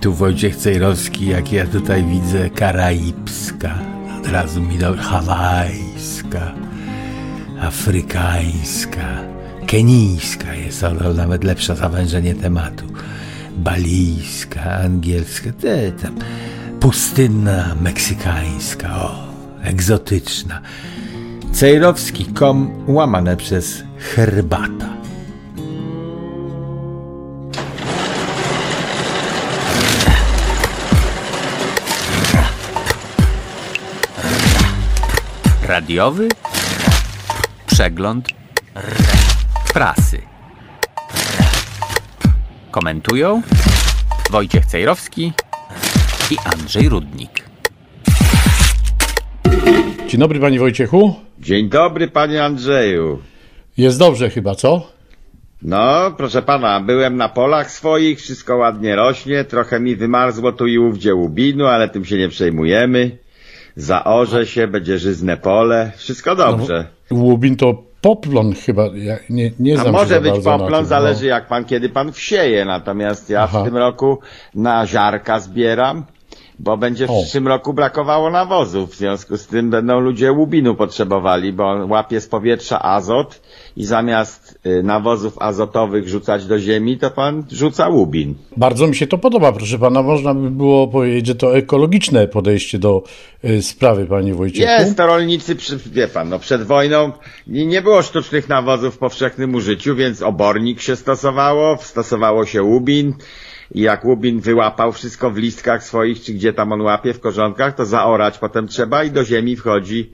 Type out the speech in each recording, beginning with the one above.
Tu Wojciech Cejrowski, jak ja tutaj widzę, karaibska, od razu mi do hawajska, afrykańska, kenijska jest, ale nawet lepsze zawężenie tematu, balijska, angielska, te tam, pustynna, meksykańska, o, egzotyczna. Cejrowski.com łamane przez herbata. Radiowy przegląd prasy. Komentują Wojciech Cejrowski i Andrzej Rudnik. Dzień dobry panie Wojciechu. Dzień dobry, panie Andrzeju. Jest dobrze chyba, co? No, proszę pana, byłem na polach swoich, wszystko ładnie rośnie, trochę mi wymarzło tu i ówdzie łubinu, ale tym się nie przejmujemy. Zaorze się, będzie żyzne pole, wszystko dobrze. Łubin to poplon chyba, ja nie, nie A może być poplon, tym, zależy no. jak pan, kiedy pan wsieje, natomiast ja Aha. w tym roku na ziarka zbieram, bo będzie w O. przyszłym roku brakowało nawozów, w związku z tym będą ludzie łubinu potrzebowali, bo on łapie z powietrza azot i zamiast y, nawozów azotowych rzucać do ziemi, to pan rzuca łubin. Bardzo mi się to podoba, proszę pana. Można by było powiedzieć, że to ekologiczne podejście do y, sprawy, panie Wojciechu. Jest, to rolnicy, wie pan, no przed wojną nie było sztucznych nawozów w powszechnym użyciu, więc obornik się stosowało, stosowało się łubin i jak łubin wyłapał wszystko w listkach swoich, czy gdzie tam on łapie, w korzonkach, to zaorać potem trzeba i do ziemi wchodzi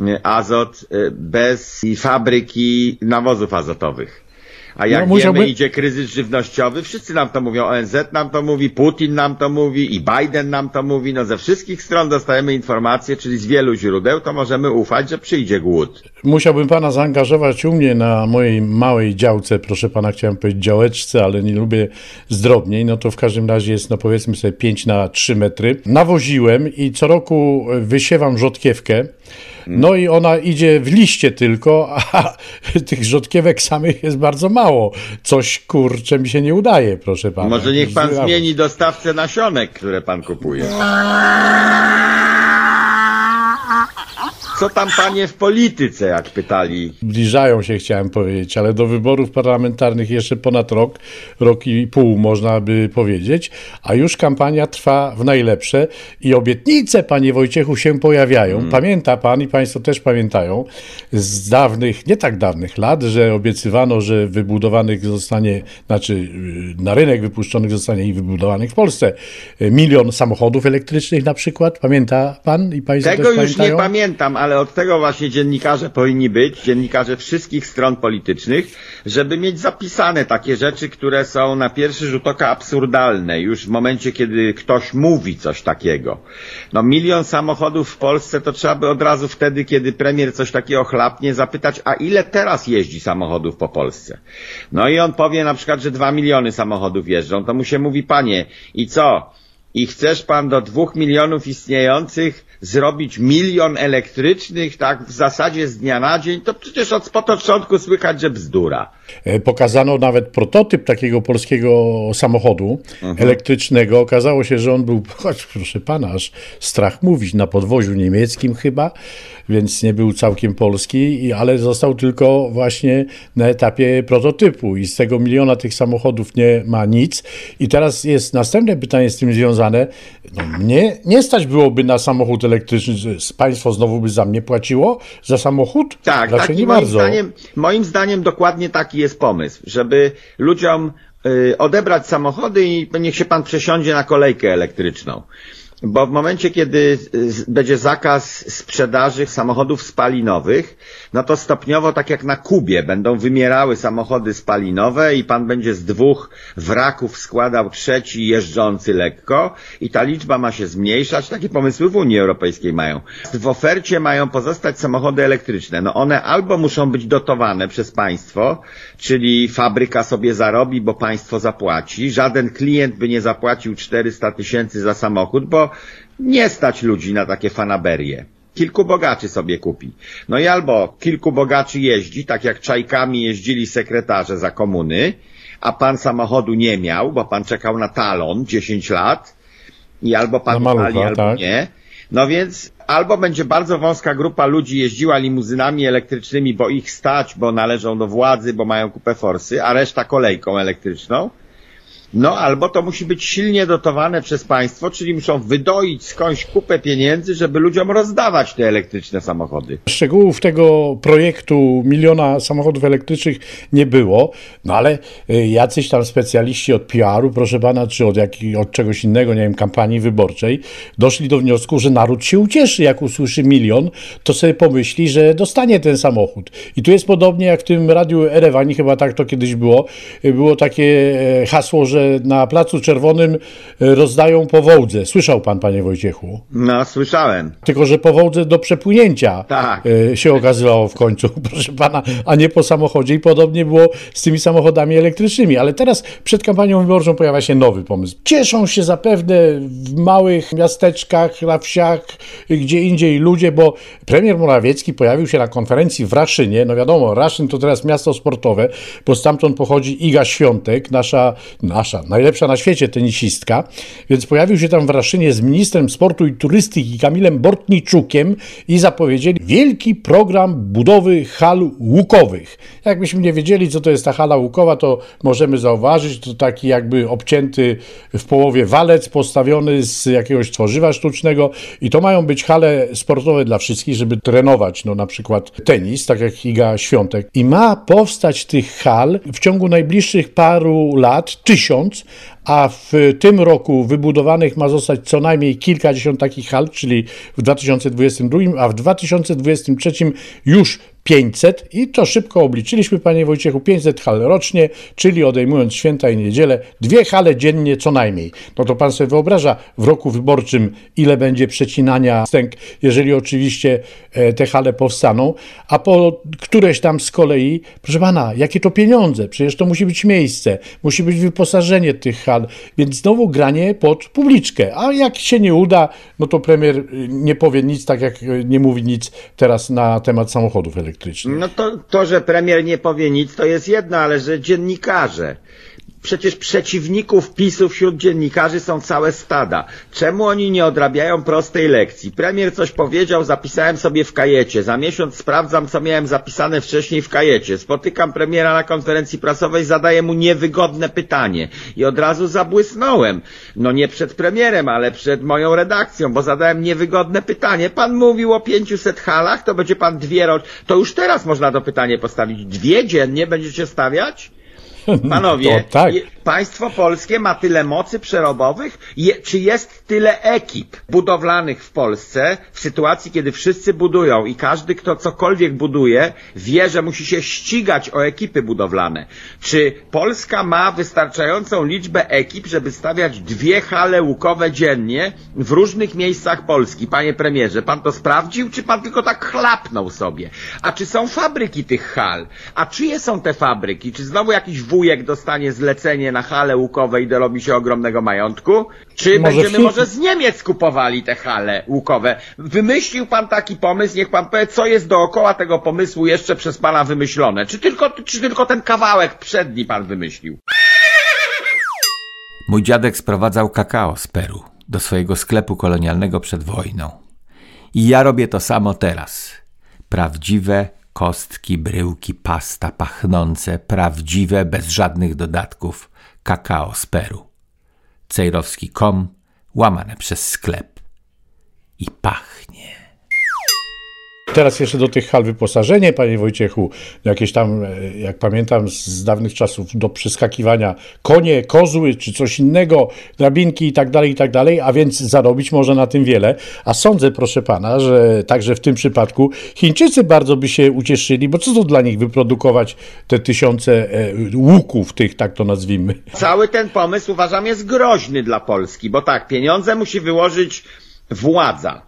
y, azot y, bez fabryki nawozów azotowych. A jak No, musiałby- wiemy, idzie kryzys żywnościowy, wszyscy nam to mówią, ONZ nam to mówi, Putin nam to mówi i Biden nam to mówi, no ze wszystkich stron dostajemy informacje, czyli z wielu źródeł, to możemy ufać, że przyjdzie głód. Musiałbym pana zaangażować u mnie na mojej małej działce, proszę pana, chciałem powiedzieć działeczce, ale nie lubię zdrobniej, no to w każdym razie jest, no powiedzmy sobie 5 na 3 metry. Nawoziłem i co roku wysiewam rzodkiewkę, no i ona idzie w liście tylko, a tych rzodkiewek samych jest bardzo mało. Coś, kurczę, mi się nie udaje, proszę pana. Może niech pan zmieni dostawcę nasionek, które pan kupuje. Co tam panie w polityce, jak pytali? Zbliżają się, chciałem powiedzieć, ale do wyborów parlamentarnych jeszcze ponad rok, rok i pół można by powiedzieć, a już kampania trwa w najlepsze i obietnice, panie Wojciechu, się pojawiają. Pamięta pan i państwo też pamiętają z dawnych, nie tak dawnych lat, że obiecywano, że wybudowanych zostanie, znaczy y, na rynek wypuszczonych zostanie i wybudowanych w Polsce y, milion samochodów elektrycznych na przykład. Pamięta pan i państwo Tego też już pamiętają? nie pamiętam, ale od tego właśnie dziennikarze powinni być, dziennikarze wszystkich stron politycznych, żeby mieć zapisane takie rzeczy, które są na pierwszy rzut oka absurdalne, już w momencie, kiedy ktoś mówi coś takiego. No milion samochodów w Polsce to trzeba by od razu wtedy, kiedy premier coś takiego chlapnie, zapytać, a ile teraz jeździ samochodów po Polsce? No i on powie na przykład, że dwa miliony samochodów jeżdżą, to mu się mówi, panie, i co? I chcesz pan do dwóch milionów istniejących zrobić milion elektrycznych, tak w zasadzie z dnia na dzień, to przecież od początku słychać, że bzdura. E, Pokazano nawet prototyp takiego polskiego samochodu elektrycznego. Okazało się, że on był, choć proszę pana, aż strach mówić, na podwoziu niemieckim chyba, więc nie był całkiem polski, ale został tylko właśnie na etapie prototypu i z tego miliona tych samochodów nie ma nic. I teraz jest następne pytanie z tym związane. No, mnie nie stać byłoby na samochód elektryczny, państwo znowu by za mnie płaciło za samochód? Tak, Raczej nie moim bardzo. zdaniem, moim zdaniem dokładnie taki jest pomysł, żeby ludziom y, odebrać samochody i niech się pan przesiądzie na kolejkę elektryczną. Bo w momencie, kiedy będzie zakaz sprzedaży samochodów spalinowych, no to stopniowo, tak jak na Kubie, będą wymierały samochody spalinowe i pan będzie z dwóch wraków składał trzeci jeżdżący lekko i ta liczba ma się zmniejszać. Takie pomysły w Unii Europejskiej mają. W ofercie mają pozostać samochody elektryczne. No one albo muszą być dotowane przez państwo, czyli fabryka sobie zarobi, bo państwo zapłaci. Żaden klient by nie zapłacił 400 tysięcy za samochód, bo nie stać ludzi na takie fanaberie. Kilku bogaczy sobie kupi. No i albo kilku bogaczy jeździ, tak jak czajkami jeździli sekretarze za komuny, a pan samochodu nie miał, bo pan czekał na talon 10 lat i albo pan malucha, pali, albo tak. nie. No więc albo będzie bardzo wąska grupa ludzi jeździła limuzynami elektrycznymi, bo ich stać, bo należą do władzy, bo mają kupę forsy, a reszta kolejką elektryczną. No albo to musi być silnie dotowane przez państwo, czyli muszą wydoić skądś kupę pieniędzy, żeby ludziom rozdawać te elektryczne samochody. Szczegółów tego projektu miliona samochodów elektrycznych nie było, no ale y, jacyś tam specjaliści od PR-u, proszę pana, czy od, jak, od czegoś innego, nie wiem, kampanii wyborczej, doszli do wniosku, że naród się ucieszy, jak usłyszy milion, to sobie pomyśli, że dostanie ten samochód. I tu jest podobnie jak w tym radiu Erewani, chyba tak to kiedyś było, y, było takie e, hasło, że na Placu Czerwonym e, rozdają po Wołdze. Słyszał pan, panie Wojciechu? No, słyszałem. Tylko, że po Wołdze do przepłynięcia Tak. e, się okazywało w końcu, proszę pana, a nie po samochodzie. I podobnie było z tymi samochodami elektrycznymi. Ale teraz przed kampanią wyborczą pojawia się nowy pomysł. Cieszą się zapewne w małych miasteczkach, na wsiach, gdzie indziej ludzie, bo premier Morawiecki pojawił się na konferencji w Raszynie. No wiadomo, Raszyn to teraz miasto sportowe, bo stamtąd pochodzi Iga Świątek, nasza, nasza, najlepsza na świecie tenisistka. Więc pojawił się tam w Raszynie z ministrem sportu i turystyki Kamilem Bortniczukiem i zapowiedzieli wielki program budowy hal łukowych. Jakbyśmy nie wiedzieli, co to jest ta hala łukowa, to możemy zauważyć, to taki jakby obcięty w połowie walec postawiony z jakiegoś tworzywa sztucznego i to mają być hale sportowe dla wszystkich, żeby trenować, no na przykład tenis, tak jak Iga Świątek. I ma powstać tych hal w ciągu najbliższych paru lat tysiąc, a w tym roku wybudowanych ma zostać co najmniej kilkadziesiąt takich hal, czyli w 2022, a w 2023 już 500 i to szybko obliczyliśmy, panie Wojciechu, 500 hal rocznie, czyli odejmując święta i niedzielę, dwie hale dziennie co najmniej. No to pan sobie wyobraża w roku wyborczym, ile będzie przecinania stęk, jeżeli oczywiście e, te hale powstaną, a po któreś tam z kolei, proszę pana, jakie to pieniądze, przecież to musi być miejsce, musi być wyposażenie tych hal, więc znowu granie pod publiczkę, a jak się nie uda, no to premier y, nie powie nic, tak jak y, nie mówi nic teraz na temat samochodów elektrycznych. No to, to, że premier nie powie nic, to jest jedno, ale że dziennikarze. Przecież przeciwników PiSu wśród dziennikarzy są całe stada. Czemu oni nie odrabiają prostej lekcji? Premier coś powiedział, zapisałem sobie w kajecie. Za miesiąc sprawdzam, co miałem zapisane wcześniej w kajecie. Spotykam premiera na konferencji prasowej, zadaję mu niewygodne pytanie. I od razu zabłysnąłem. No nie przed premierem, ale przed moją redakcją, bo zadałem niewygodne pytanie. Pan mówił o 500 halach, to będzie pan dwie rocznie. To już teraz można to pytanie postawić. Dwie dziennie będziecie stawiać? Panowie, To tak. je- państwo polskie ma tyle mocy przerobowych? Je, czy jest tyle ekip budowlanych w Polsce w sytuacji, kiedy wszyscy budują i każdy, kto cokolwiek buduje, wie, że musi się ścigać o ekipy budowlane? Czy Polska ma wystarczającą liczbę ekip, żeby stawiać dwie hale łukowe dziennie w różnych miejscach Polski? Panie premierze, pan to sprawdził, czy pan tylko tak chlapnął sobie? A czy są fabryki tych hal? A czyje są te fabryki? Czy znowu jakiś wujek dostanie zlecenie na hale łukowe i dorobi się ogromnego majątku? Czy Może będziemy może z Niemiec kupowali te hale łukowe? Wymyślił pan taki pomysł, niech pan powie, co jest dookoła tego pomysłu jeszcze przez pana wymyślone? Czy tylko, czy tylko ten kawałek przedni pan wymyślił? Mój dziadek sprowadzał kakao z Peru do swojego sklepu kolonialnego przed wojną. I ja robię to samo teraz. Prawdziwe kostki, bryłki, pasta pachnące, prawdziwe, bez żadnych dodatków, kakao z Peru. Cejrowski.com, łamane przez sklep. I pachnie. Teraz jeszcze do tych hal wyposażenie, panie Wojciechu, jakieś tam, e, jak pamiętam z dawnych czasów, do przeskakiwania konie, kozły czy coś innego, drabinki i tak dalej, i tak dalej, a więc zarobić można na tym wiele. A sądzę, proszę pana, że także w tym przypadku Chińczycy bardzo by się ucieszyli, bo co to dla nich wyprodukować te tysiące e, łuków tych, tak to nazwijmy. Cały ten pomysł uważam jest groźny dla Polski, bo tak, pieniądze musi wyłożyć władza.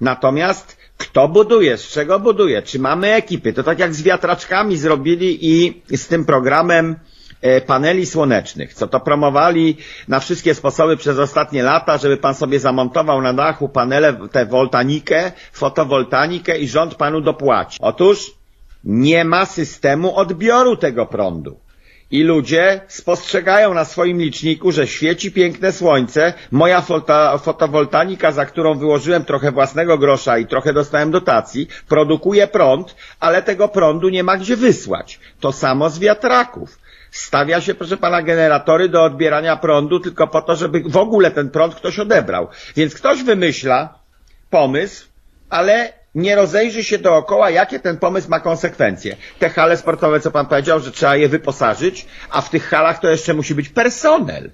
Natomiast kto buduje, z czego buduje, czy mamy ekipy? To tak jak z wiatraczkami zrobili i z tym programem e, paneli słonecznych, co to promowali na wszystkie sposoby przez ostatnie lata, żeby pan sobie zamontował na dachu panele, tę woltanikę, fotowoltanikę i rząd panu dopłaci. Otóż nie ma systemu odbioru tego prądu. I ludzie spostrzegają na swoim liczniku, że świeci piękne słońce, moja fota, fotowoltanika, za którą wyłożyłem trochę własnego grosza i trochę dostałem dotacji, produkuje prąd, ale tego prądu nie ma gdzie wysłać. To samo z wiatraków. Stawia się, proszę pana, generatory do odbierania prądu tylko po to, żeby w ogóle ten prąd ktoś odebrał. Więc ktoś wymyśla pomysł, ale nie rozejrzy się dookoła, jakie ten pomysł ma konsekwencje. Te hale sportowe, co pan powiedział, że trzeba je wyposażyć, a w tych halach to jeszcze musi być personel.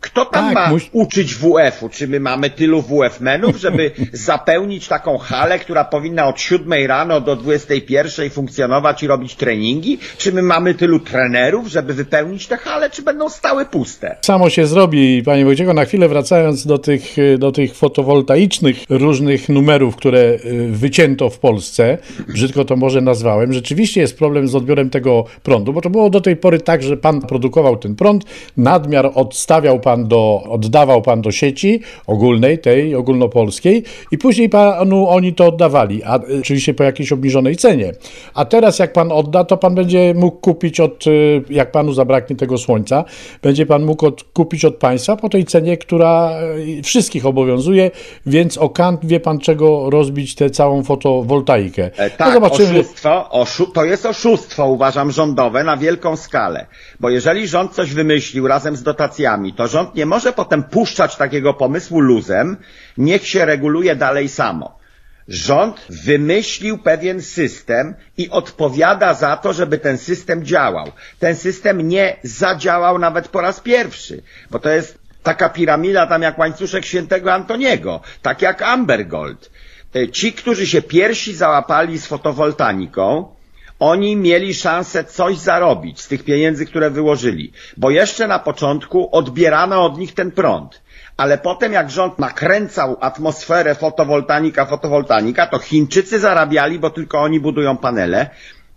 Kto tam Tak, ma muś- uczyć WF-u? Czy my mamy tylu WF-menów, żeby zapełnić taką halę, która powinna od 7 rano do 21 funkcjonować i robić treningi? Czy my mamy tylu trenerów, żeby wypełnić te hale, czy będą stały puste? Samo się zrobi, panie Wojciechu, na chwilę wracając do tych, do tych fotowoltaicznych różnych numerów, które y, wycięto w Polsce, brzydko to może nazwałem, rzeczywiście jest problem z odbiorem tego prądu, bo to było do tej pory tak, że pan produkował ten prąd, nadmiar odstawiał pan do, oddawał pan do sieci ogólnej, tej ogólnopolskiej i później panu oni to oddawali, a oczywiście po jakiejś obniżonej cenie. A teraz jak pan odda, to pan będzie mógł kupić od, y, jak panu zabraknie tego słońca, będzie pan mógł od, kupić od państwa po tej cenie, która y, wszystkich obowiązuje, więc o kant wie pan czego rozbić tę całą fotowoltaikę. E, No Tak, zobaczymy. oszustwo, oszu to jest oszustwo, uważam, rządowe na wielką skalę. Bo jeżeli rząd coś wymyślił razem z dotacjami, to rząd nie może potem puszczać takiego pomysłu luzem, niech się reguluje dalej samo. Rząd wymyślił pewien system i odpowiada za to, żeby ten system działał. Ten system nie zadziałał nawet po raz pierwszy, bo to jest taka piramida tam jak łańcuszek świętego Antoniego, tak jak Ambergold. E, Ci, którzy się pierwsi załapali z fotowoltaniką, oni mieli szansę coś zarobić z tych pieniędzy, które wyłożyli, bo jeszcze na początku odbierano od nich ten prąd. Ale potem jak rząd nakręcał atmosferę fotowoltanika, fotowoltanika, to Chińczycy zarabiali, bo tylko oni budują panele.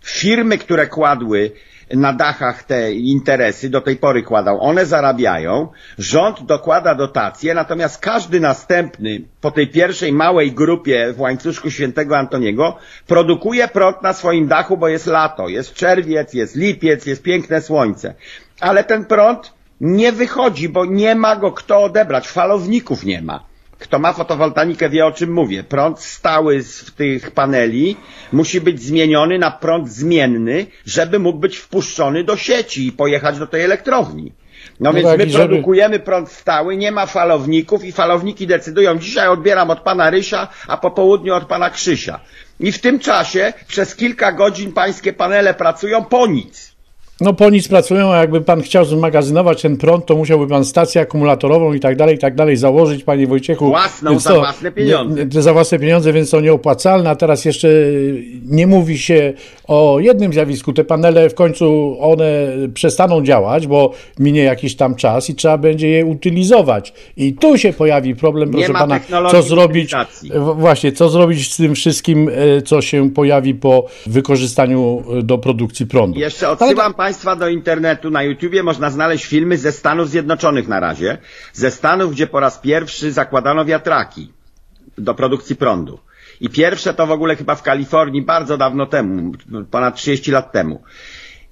Firmy, które kładły na dachach te interesy, do tej pory kładał, one zarabiają, rząd dokłada dotacje, natomiast każdy następny po tej pierwszej małej grupie w łańcuszku świętego Antoniego produkuje prąd na swoim dachu, bo jest lato, jest czerwiec, jest lipiec, jest piękne słońce. Ale ten prąd nie wychodzi, bo nie ma go kto odebrać, falowników nie ma. Kto ma fotowoltaikę wie o czym mówię. Prąd stały z tych paneli musi być zmieniony na prąd zmienny, żeby mógł być wpuszczony do sieci i pojechać do tej elektrowni. No, No więc tak, my żeby- produkujemy prąd stały, nie ma falowników i falowniki decydują, dzisiaj odbieram od pana Rysia, a po południu od pana Krzysia. I w tym czasie przez kilka godzin pańskie panele pracują po nic. No po nic pracują, a jakby pan chciał zmagazynować ten prąd, to musiałby pan stację akumulatorową i tak dalej, i tak dalej założyć, panie Wojciechu. Własną, Więc za własne pieniądze. Nie, za własne pieniądze, więc to nieopłacalne, a teraz jeszcze nie mówi się o jednym zjawisku. Te panele w końcu one przestaną działać, bo minie jakiś tam czas i trzeba będzie je utylizować. I tu się pojawi problem, proszę pana, co zrobić, właśnie, co zrobić z tym wszystkim, e, co się pojawi po wykorzystaniu e, do produkcji prądu. Jeszcze Ale odsyłam Państwa do internetu. Na YouTubie można znaleźć filmy ze Stanów Zjednoczonych na razie. Ze Stanów, gdzie po raz pierwszy zakładano wiatraki do produkcji prądu. I pierwsze to w ogóle chyba w Kalifornii bardzo dawno temu, ponad 30 lat temu.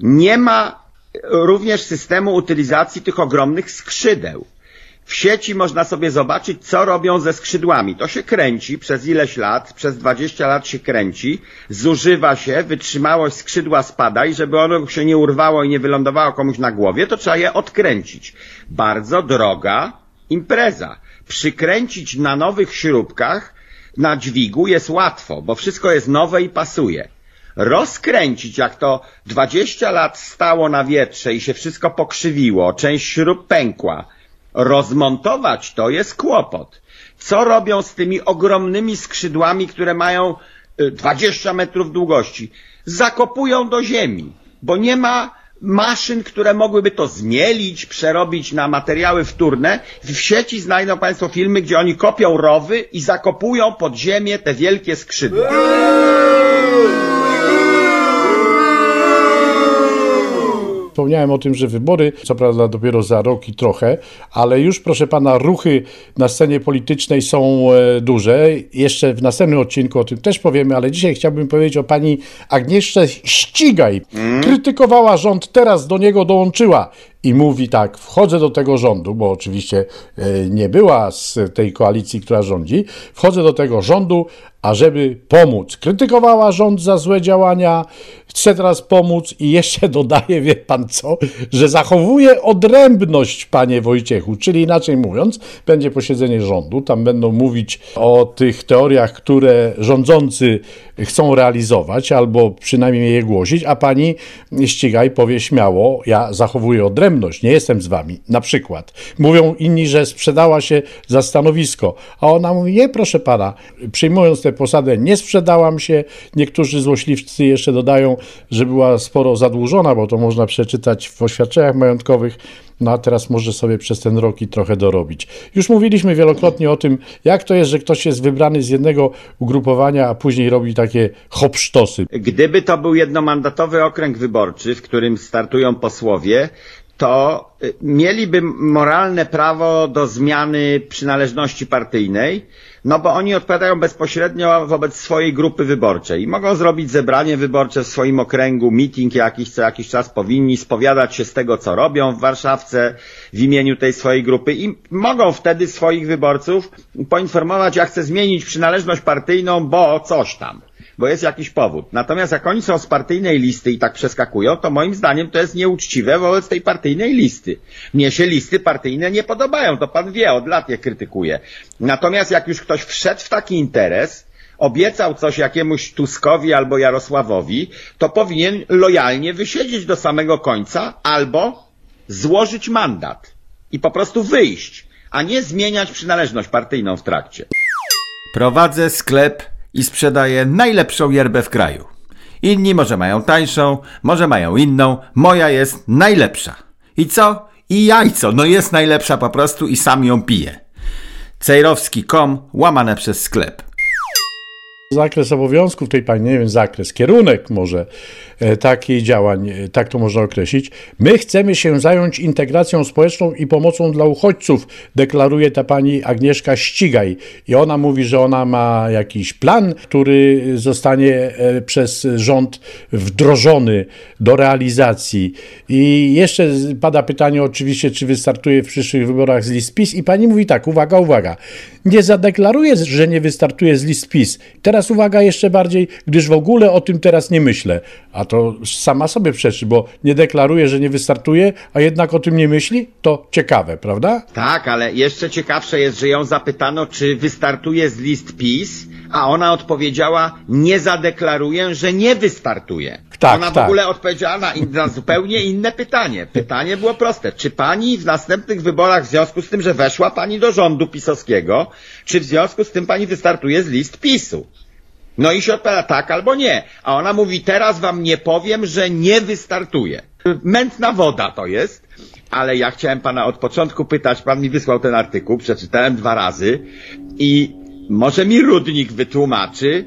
Nie ma również systemu utylizacji tych ogromnych skrzydeł. W sieci można sobie zobaczyć, co robią ze skrzydłami. To się kręci przez ileś lat, przez 20 lat się kręci, zużywa się, wytrzymałość skrzydła spada i żeby ono się nie urwało i nie wylądowało komuś na głowie, to trzeba je odkręcić. Bardzo droga impreza. Przykręcić na nowych śrubkach na dźwigu jest łatwo, bo wszystko jest nowe i pasuje. Rozkręcić, jak to 20 lat stało na wietrze i się wszystko pokrzywiło, część śrub pękła, rozmontować to jest kłopot. Co robią z tymi ogromnymi skrzydłami, które mają y, 20 metrów długości? Zakopują do ziemi, bo nie ma maszyn, które mogłyby to zmielić, przerobić na materiały wtórne. W sieci znajdą Państwo filmy, gdzie oni kopią rowy i zakopują pod ziemię te wielkie skrzydła. Wspomniałem o tym, że wybory, co prawda dopiero za rok i trochę, ale już proszę pana, ruchy na scenie politycznej są e, duże. Jeszcze w następnym odcinku o tym też powiemy, ale dzisiaj chciałbym powiedzieć o pani Agnieszce Ścigaj. Krytykowała rząd, teraz do niego dołączyła i mówi tak, wchodzę do tego rządu, bo oczywiście e, nie była z tej koalicji, która rządzi, wchodzę do tego rządu, ażeby pomóc. Krytykowała rząd za złe działania, chce teraz pomóc i jeszcze dodaje, wie pan co, że zachowuje odrębność, panie Wojciechu, czyli inaczej mówiąc, będzie posiedzenie rządu, tam będą mówić o tych teoriach, które rządzący chcą realizować, albo przynajmniej je głosić, a pani ścigaj powie śmiało, ja zachowuję odrębność, nie jestem z wami, na przykład. Mówią inni, że sprzedała się za stanowisko, a ona mówi, nie proszę pana, przyjmując tę posadę nie sprzedałam się, niektórzy złośliwcy jeszcze dodają, że była sporo zadłużona, bo to można przeczytać w oświadczeniach majątkowych, no a teraz może sobie przez ten rok i trochę dorobić. Już mówiliśmy wielokrotnie o tym, jak to jest, że ktoś jest wybrany z jednego ugrupowania, a później robi takie hopsztosy. Gdyby to był jednomandatowy okręg wyborczy, w którym startują posłowie, to y, mieliby moralne prawo do zmiany przynależności partyjnej, no bo oni odpowiadają bezpośrednio wobec swojej grupy wyborczej. Mogą zrobić zebranie wyborcze w swoim okręgu, meeting jakiś co jakiś czas powinni spowiadać się z tego, co robią w Warszawce w imieniu tej swojej grupy i mogą wtedy swoich wyborców poinformować, jak chce zmienić przynależność partyjną, bo coś tam bo jest jakiś powód. Natomiast jak oni są z partyjnej listy i tak przeskakują, to moim zdaniem to jest nieuczciwe wobec tej partyjnej listy. Mnie się listy partyjne nie podobają, to pan wie, od lat je krytykuję. Natomiast jak już ktoś wszedł w taki interes, obiecał coś jakiemuś Tuskowi albo Jarosławowi, to powinien lojalnie wysiedzieć do samego końca albo złożyć mandat i po prostu wyjść, a nie zmieniać przynależność partyjną w trakcie. Prowadzę sklep i sprzedaję najlepszą yerbę w kraju. Inni może mają tańszą, może mają inną, moja jest najlepsza. I co? I jajco, no jest najlepsza po prostu i sam ją piję. Cejrowski.com łamane przez sklep. Zakres obowiązków tej pani, nie wiem, zakres, kierunek może e, takich działań, e, tak to można określić. My chcemy się zająć integracją społeczną i pomocą dla uchodźców, deklaruje ta pani Agnieszka Ścigaj. I ona mówi, że ona ma jakiś plan, który zostanie e, przez rząd wdrożony do realizacji. I jeszcze pada pytanie oczywiście, czy wystartuje w przyszłych wyborach z list PiS. I pani mówi tak, uwaga, uwaga, nie zadeklaruje, że nie wystartuje z list PiS. Teraz uwaga jeszcze bardziej, gdyż w ogóle o tym teraz nie myślę. A to sama sobie przeczy, bo nie deklaruje, że nie wystartuje, a jednak o tym nie myśli? To ciekawe, prawda? Tak, ale jeszcze ciekawsze jest, że ją zapytano, czy wystartuje z list PiS, a ona odpowiedziała, nie zadeklaruję, że nie wystartuje. Tak, ona w tak. ogóle odpowiedziała na, na zupełnie inne pytanie. Pytanie było proste. Czy pani w następnych wyborach, w związku z tym, że weszła pani do rządu pisowskiego, czy w związku z tym pani wystartuje z list PiSu? No i się odpowiada tak albo nie. A ona mówi, teraz wam nie powiem, że nie wystartuje. Mętna woda to jest, ale ja chciałem pana od początku pytać, pan mi wysłał ten artykuł, przeczytałem dwa razy i może mi Rudnik wytłumaczy,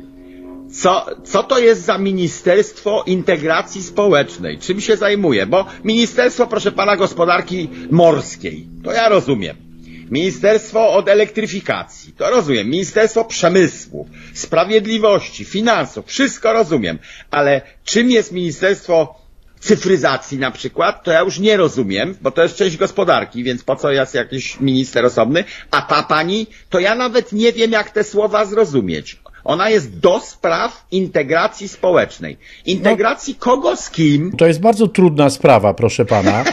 co, co to jest za Ministerstwo Integracji Społecznej? Czym się zajmuje? Bo Ministerstwo, proszę pana, Gospodarki Morskiej, to ja rozumiem. Ministerstwo od elektryfikacji, to rozumiem. Ministerstwo Przemysłu, Sprawiedliwości, Finansów, wszystko rozumiem. Ale czym jest Ministerstwo cyfryzacji na przykład, to ja już nie rozumiem, bo to jest część gospodarki, więc po co jest jakiś minister osobny, a ta pani, to ja nawet nie wiem, jak te słowa zrozumieć. Ona jest do spraw integracji społecznej. Integracji kogo z kim? To jest bardzo trudna sprawa, proszę pana,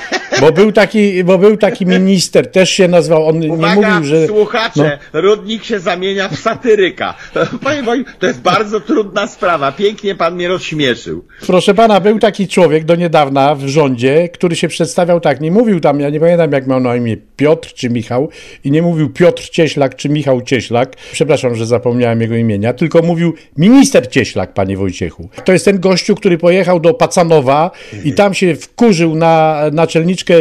bo był taki, bo był taki minister, też się nazywał, on Uwaga, nie mówił, że... No. słuchacze, Rudnik się zamienia w satyryka. Panie to jest bardzo trudna sprawa. Pięknie pan mnie rozśmieszył. Proszę pana, był taki człowiek do niedawna w rządzie, który się przedstawiał tak, nie mówił tam, ja nie pamiętam jak miał na imię, Piotr czy Michał, i nie mówił Piotr Cieślak czy Michał Cieślak, przepraszam, że zapomniałem jego imienia, tylko mówił minister Cieślak, panie Wojciechu. To jest ten gościu, który pojechał do Pacanowa i tam się wkurzył na naczelniczkę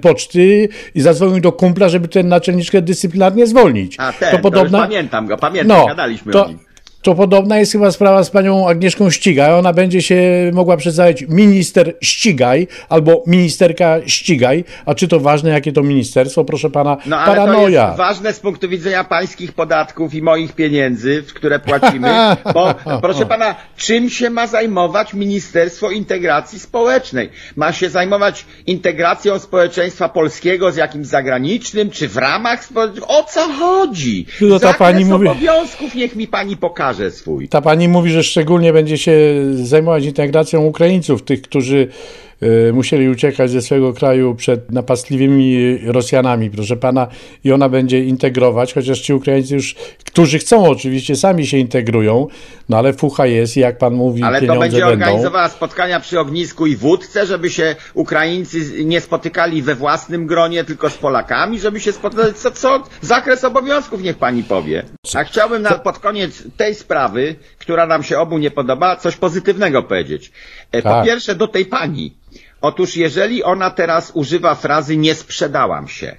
poczty i zadzwonił do kumpla, żeby tę naczelniczkę dyscyplinarnie zwolnić. A ten, to to podobna... już pamiętam go, pamiętam, gadaliśmy to, o nim. To podobna jest chyba sprawa z panią Agnieszką Ścigaj. Ona będzie się mogła przedstawiać minister Ścigaj albo ministerka Ścigaj. A czy to ważne, jakie to ministerstwo? Proszę pana, No ale paranoja. to jest ważne z punktu widzenia pańskich podatków i moich pieniędzy, w które płacimy, bo proszę pana, czym się ma zajmować Ministerstwo Integracji Społecznej? Ma się zajmować integracją społeczeństwa polskiego z jakimś zagranicznym, czy w ramach społeczeństwa? O co chodzi? Zakres pani mówi- obowiązków niech mi pani pokaże swój. Ta pani mówi, że szczególnie będzie się zajmować integracją Ukraińców, tych, którzy musieli uciekać ze swojego kraju przed napastliwymi Rosjanami, proszę pana, i ona będzie integrować, chociaż ci Ukraińcy już, którzy chcą oczywiście, sami się integrują, no ale fucha jest i jak pan mówi, Ale to będzie będą. organizowała spotkania przy ognisku i wódce, żeby się Ukraińcy nie spotykali we własnym gronie, tylko z Polakami, żeby się spotykali. Co, co? Zakres obowiązków niech pani powie. A chciałbym na, pod koniec tej sprawy, która nam się obu nie podoba, coś pozytywnego powiedzieć. E, Po Tak. pierwsze do tej pani. Otóż jeżeli ona teraz używa frazy nie sprzedałam się,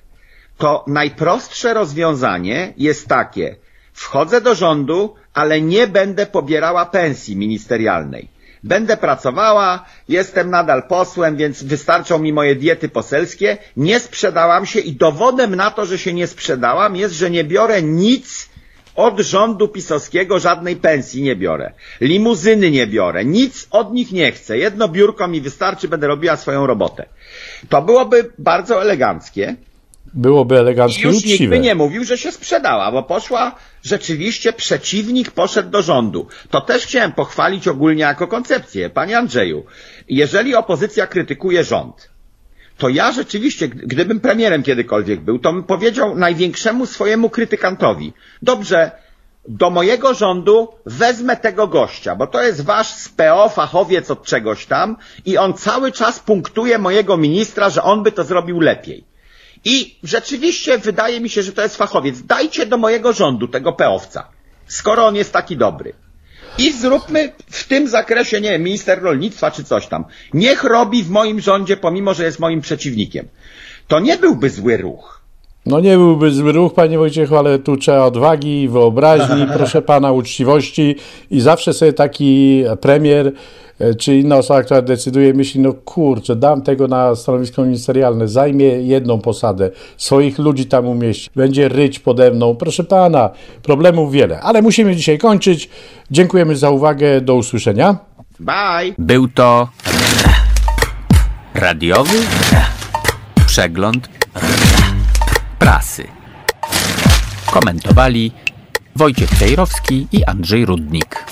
to najprostsze rozwiązanie jest takie. Wchodzę do rządu, ale nie będę pobierała pensji ministerialnej. Będę pracowała, jestem nadal posłem, więc wystarczą mi moje diety poselskie. Nie sprzedałam się i dowodem na to, że się nie sprzedałam jest, że nie biorę nic od rządu pisowskiego, żadnej pensji nie biorę. Limuzyny nie biorę, nic od nich nie chcę. Jedno biurko mi wystarczy, będę robiła swoją robotę. To byłoby bardzo eleganckie. Byłoby eleganckie i już nikt uczciwe. by nie mówił, że się sprzedała, bo poszła rzeczywiście przeciwnik poszedł do rządu. To też chciałem pochwalić ogólnie jako koncepcję. Panie Andrzeju, jeżeli opozycja krytykuje rząd, to ja rzeczywiście, gdybym premierem kiedykolwiek był, to bym powiedział największemu swojemu krytykantowi, dobrze, do mojego rządu wezmę tego gościa, bo to jest wasz z PO fachowiec od czegoś tam i on cały czas punktuje mojego ministra, że on by to zrobił lepiej. I rzeczywiście wydaje mi się, że to jest fachowiec. Dajcie do mojego rządu tego peowca, skoro on jest taki dobry. I zróbmy w tym zakresie, nie wiem, minister rolnictwa czy coś tam. Niech robi w moim rządzie, pomimo że jest moim przeciwnikiem. To nie byłby zły ruch. No nie byłby zły ruch, panie Wojciechu, ale tu trzeba odwagi, wyobraźni, proszę pana, uczciwości i zawsze sobie taki premier e, czy inna osoba, która decyduje, myśli, no kurczę, dam tego na stanowisko ministerialne, zajmie jedną posadę, swoich ludzi tam umieści, będzie ryć pode mną. Proszę pana, problemów wiele, ale musimy dzisiaj kończyć. Dziękujemy za uwagę, do usłyszenia. Bye! Był to radiowy przegląd prasy. Komentowali Wojciech Cejrowski i Andrzej Rudnik.